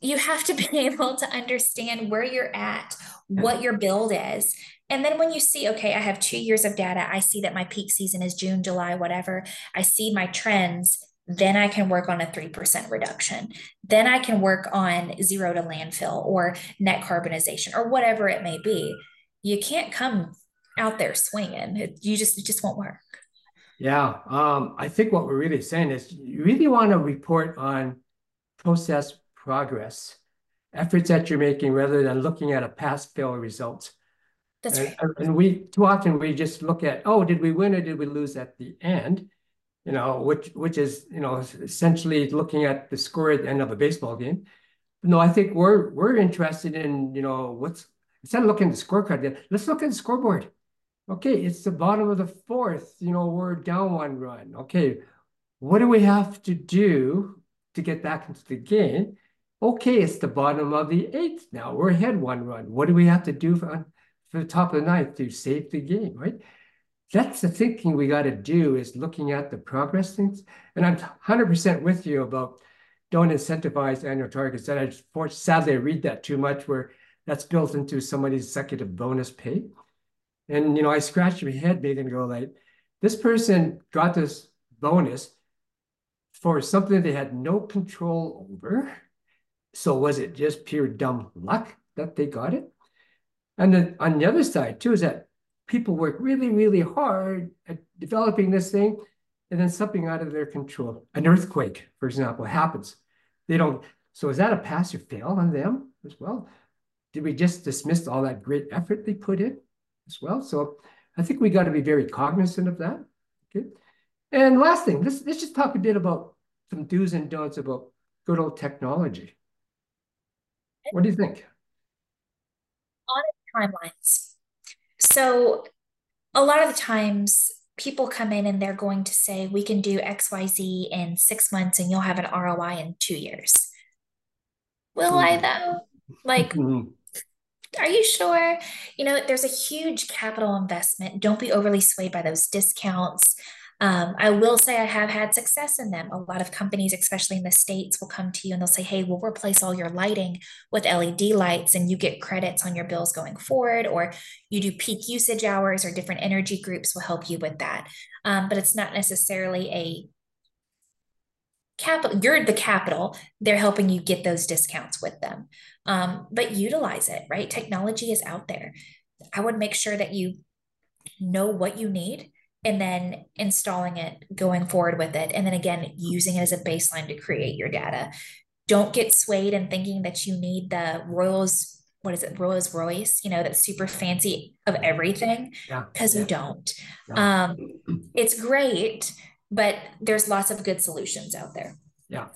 You have to be able to understand where you're at, what your build is. And then when you see, okay, I have two years of data, I see that my peak season is June, July, whatever, I see my trends then I can work on a 3% reduction. Then I can work on zero to landfill or net carbonization or whatever it may be. You can't come out there swinging. It, you just, it just won't work. Yeah. Um, I think what we're really saying is you really want to report on process progress, efforts that you're making rather than looking at a past fail result. That's and, right. And we too often we just look at, oh, did we win or did we lose at the end? you know, which which is you know essentially looking at the score at the end of a baseball game. No, I think we're we're interested in you know what's instead of looking at the scorecard, let's look at the scoreboard. Okay, it's the bottom of the fourth. You know, we're down one run. Okay, what do we have to do to get back into the game? Okay, it's the bottom of the eighth now. We're ahead one run. What do we have to do for, for the top of the ninth to save the game, right? that's the thinking we got to do is looking at the progress things. And I'm 100% with you about don't incentivize annual targets. And I just, sadly I read that too much where that's built into somebody's executive bonus pay. And you know, I scratch my head, maybe and go like, this person got this bonus for something they had no control over. So was it just pure dumb luck that they got it? And then on the other side too is that people work really, really hard at developing this thing, and then something out of their control, an earthquake, for example, happens. They don't. So is that a pass or fail on them as well? Did we just dismiss all that great effort they put in as well? So I think we got to be very cognizant of that. Okay. And last thing, let's let's just talk a bit about some do's and don'ts about good old technology. What do you think? Audit timelines. So a lot of the times people come in and they're going to say, we can do XYZ in six months and you'll have an ROI in two years. Will mm-hmm. I though? Like, mm-hmm. are you sure? You know, there's a huge capital investment. Don't be overly swayed by those discounts. Um, I will say I have had success in them. A lot of companies, especially in the States, will come to you and they'll say, Hey, we'll replace all your lighting with LED lights and you get credits on your bills going forward, or you do peak usage hours, or different energy groups will help you with that. Um, but it's not necessarily a capital you're the capital they're helping you get those discounts with them um, but utilize it right technology is out there i would make sure that you know what you need and then installing it, going forward with it, and then again, using it as a baseline to create your data. Don't get swayed in thinking that you need the Royals, what is it, Rolls Royce, you know, that's super fancy of everything, because yeah. yeah. you don't. Yeah. Um, it's great, but there's lots of good solutions out there. Yeah.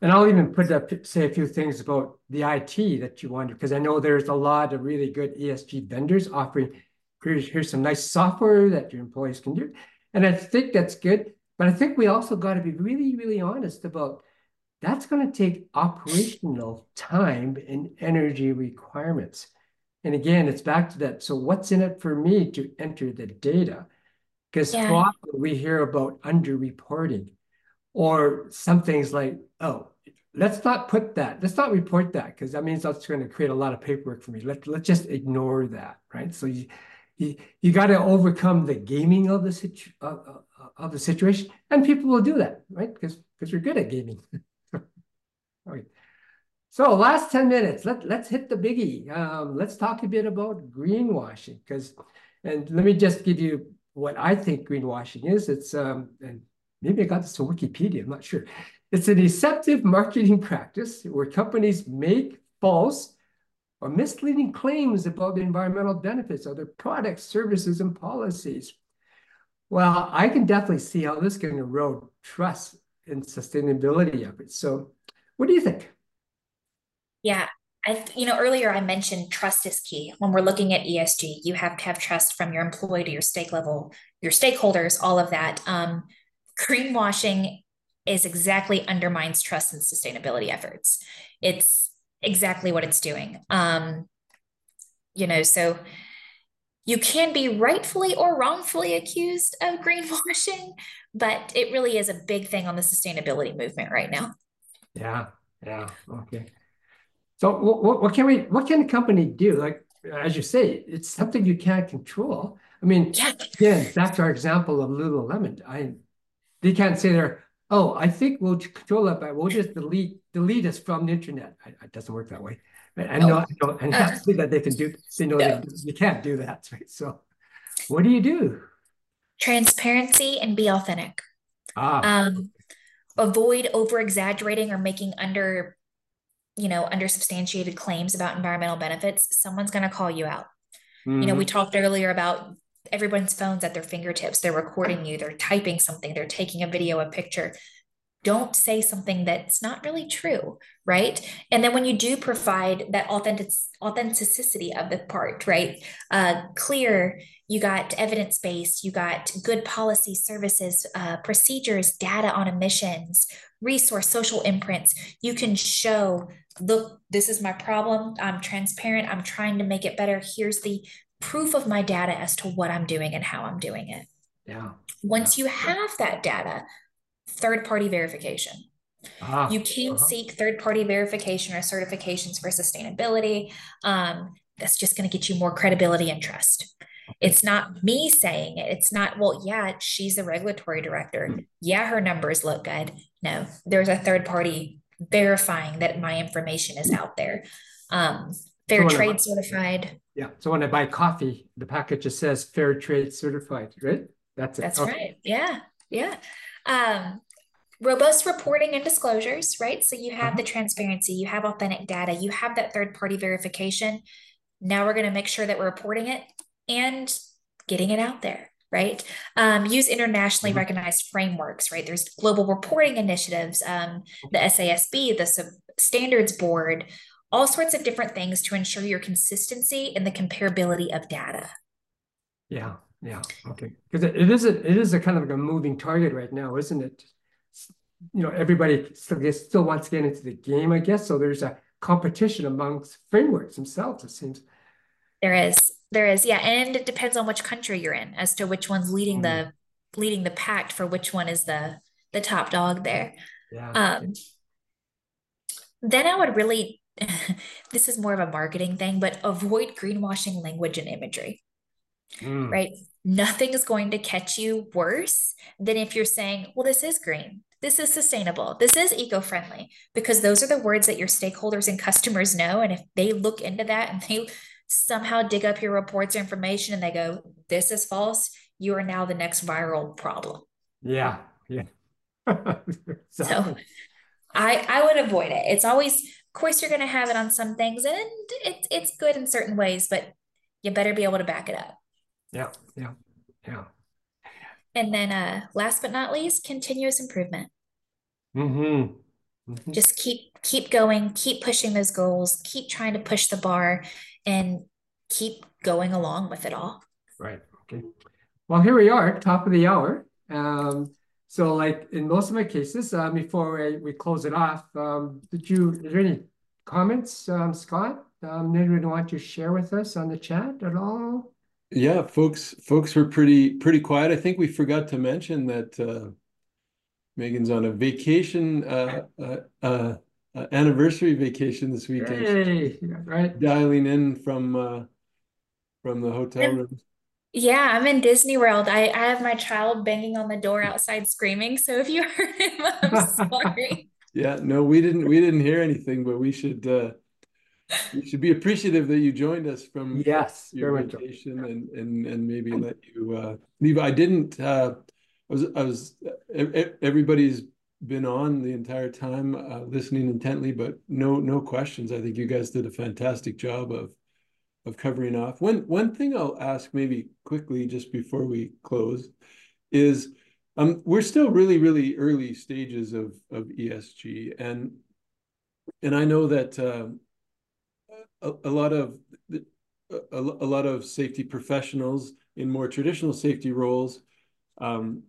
And I'll even put up, say a few things about the IT that you want, because I know there's a lot of really good ESG vendors offering here's, here's some nice software that your employees can do. And I think that's good. But I think we also got to be really, really honest about that's going to take operational time and energy requirements. And again, it's back to that. So what's in it for me to enter the data? Because yeah. often we hear about underreporting or some things like, oh, let's not put that, let's not report that because that means that's going to create a lot of paperwork for me. Let, let's just ignore that, right? So you, you, you got to overcome the gaming of the situ, uh, of the situation, and people will do that, right? Because because you're good at gaming. okay. So last 10 minutes, let, let's hit the biggie. Um, let's talk a bit about greenwashing because, and let me just give you what I think greenwashing is. It's, um, and maybe I got this from Wikipedia, I'm not sure. It's a deceptive marketing practice where companies make false or misleading claims about the environmental benefits of their products, services, and policies. Well, I can definitely see how this can erode trust in sustainability efforts. So, what do you think? Yeah, I, you know, earlier I mentioned trust is key. When we're looking at ESG, you have to have trust from your employee to your stake level, your stakeholders, all of that. Um, greenwashing is exactly undermines trust in sustainability efforts. It's exactly what it's doing. Um, you know, so you can be rightfully or wrongfully accused of greenwashing, but it really is a big thing on the sustainability movement right now. Yeah, yeah, okay. So what, what can we, what can a company do? Like, as you say, it's something you can't control. I mean, yeah, again, back to our example of Lululemon. I, they can't say there, oh, I think we'll control that but we'll just delete delete us from the internet. It doesn't work that way. I know, I know, and I think that they can do. They know they, you can't do that. Right? So, what do you do? Transparency and be authentic. Ah. Um, avoid over exaggerating or making under, you know, under substantiated claims about environmental benefits. Someone's going to call you out. Mm-hmm. You know, we mm-hmm. talked earlier about everyone's phones at their fingertips. They're recording you, they're typing something, they're taking a video, a picture. Don't say something that's not really true, right? And then when you do provide that authentic authenticity of the part, right? Uh, clear, you got evidence based, you got good policy services, uh, procedures, data on emissions, resource, social imprints. You can show, look, this is my problem. I'm transparent. I'm trying to make it better. Here's the proof of my data as to what I'm doing and how I'm doing it. Yeah. Once you have that data, third party verification. Ah, you can uh-huh. seek third party verification or certifications for sustainability. Um, that's just going to get you more credibility and trust. It's not me saying it. It's not, well, yeah, she's the regulatory director. Yeah, her numbers look good. No, there's a third party verifying that my information is out there. Um, fair trade certified Yeah. So when I buy coffee, the package just says fair trade certified, right? That's it. That's Okay. right. Yeah. Yeah. Um, robust reporting and disclosures, right? So you have the transparency, you have authentic data, you have that third party verification. Now we're going to make sure that we're reporting it and getting it out there, right? Um, use internationally Mhm. recognized frameworks, right? There's global reporting initiatives, um, the SASB, the Sub- Standards Board, all sorts of different things to ensure your consistency and the comparability of data. Yeah, yeah, okay. Because it, it is a it is a kind of like a moving target right now, isn't it? You know, everybody still gets still wants to get into the game, I guess. So there's a competition amongst frameworks themselves, it seems. There is, there is, yeah, and it depends on which country you're in as to which one's leading the leading the pact for which one is the the top dog there. Yeah. Um, then I would really, this is more of a marketing thing, but avoid greenwashing language and imagery, Mm. right? Nothing is going to catch you worse than if you're saying, well, this is green, this is sustainable, this is eco-friendly, because those are the words that your stakeholders and customers know. And if they look into that and they somehow dig up your reports or information and they go, this is false, you are now the next viral problem. Yeah, yeah. So I I would avoid it. It's always, course, you're gonna have it on some things, and it's it's good in certain ways, but you better be able to back it up. Yeah, yeah, yeah. And then uh last but not least, continuous improvement. Mm-hmm. Mhm. Just keep keep going, keep pushing those goals, keep trying to push the bar and keep going along with it all. Right. Okay. Well, here we are, top of the hour. Um, so like in most of my cases, uh, before we, we close it off, um, did you, is there any comments, um, Scott? Um, anyone want to share with us on the chat at all? Yeah, folks, folks were pretty pretty quiet. I think we forgot to mention that uh, Megan's on a vacation, uh, uh, uh, uh, anniversary vacation this weekend. Hey, right? Dialing in from uh, from the hotel I'm- room. Yeah, I'm in Disney World. I, I have my child banging on the door outside screaming. So if you heard him, I'm sorry. Yeah, no, we didn't we didn't hear anything, but we should uh, we should be appreciative that you joined us from Yes, your very vacation and and and maybe let you uh, leave. I didn't. Uh, I was I was. Everybody's been on the entire time, uh, listening intently, but no no questions. I think you guys did a fantastic job of of covering off. One one thing I'll ask maybe quickly just before we close is um, we're still really really early stages of of ESG and and I know that um, a, a lot of a, a lot of safety professionals in more traditional safety roles um,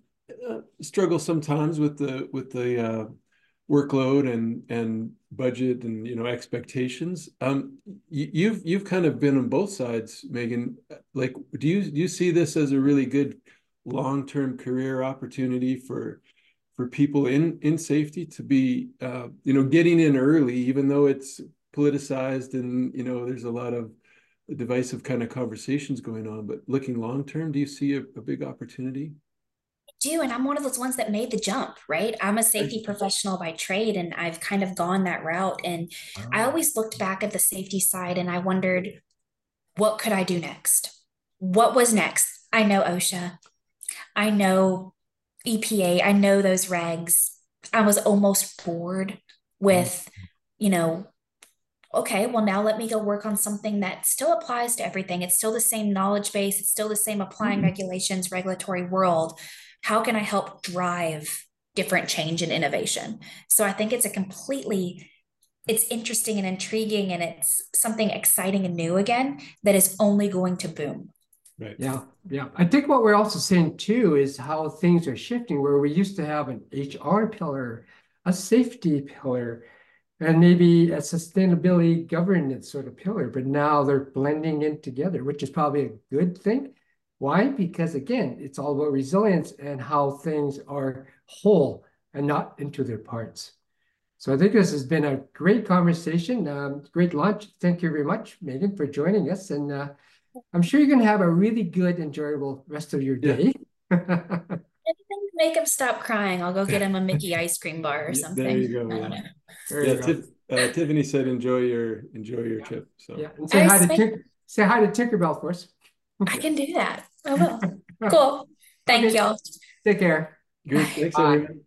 uh, struggle sometimes with the with the uh, workload and and budget and you know expectations. Um, you, you've you've kind of been on both sides, Megan. Like, do you do you see this as a really good long-term career opportunity for for people in in safety to be uh, you know getting in early, even though it's politicized and you know there's a lot of divisive kind of conversations going on. But looking long term, do you see a, a big opportunity? Do and i'm one of those ones that made the jump right? I'm a safety professional by trade and i've kind of gone that route and i always looked back at the safety side and i wondered what could i do next? What was next? I know osha. I know epa i know those regs. I was almost bored with you know okay well now let me go work on something that still applies to everything. It's still the same knowledge base. It's still the same applying Mhm. regulations regulatory world how can I help drive different change and innovation? So I think it's a completely it's interesting and intriguing and it's something exciting and new again that is only going to boom. Right. Yeah, yeah. I think what we're also seeing too is how things are shifting, where we used to have an HR pillar, a safety pillar, and maybe a sustainability governance sort of pillar, but now they're blending in together, which is probably a good thing. Why? Because again, it's all about resilience and how things are whole and not into their parts. So I think this has been a great conversation, um, great lunch. Thank you very much, Megan, for joining us. And uh, I'm sure you're going to have a really good, enjoyable rest of your day. Anything to make him stop crying, I'll go get him a Mickey ice cream bar or something. there you go, yeah. don't know. There Yeah, you. Tiff, uh, Tiffany said enjoy your enjoy your trip. So Yeah, and say hi to Ice say hi to Tinkerbell for us. I can do that. I will. Cool. Thank Okay. y'all. Take care. Great. Thanks, Bye. everyone.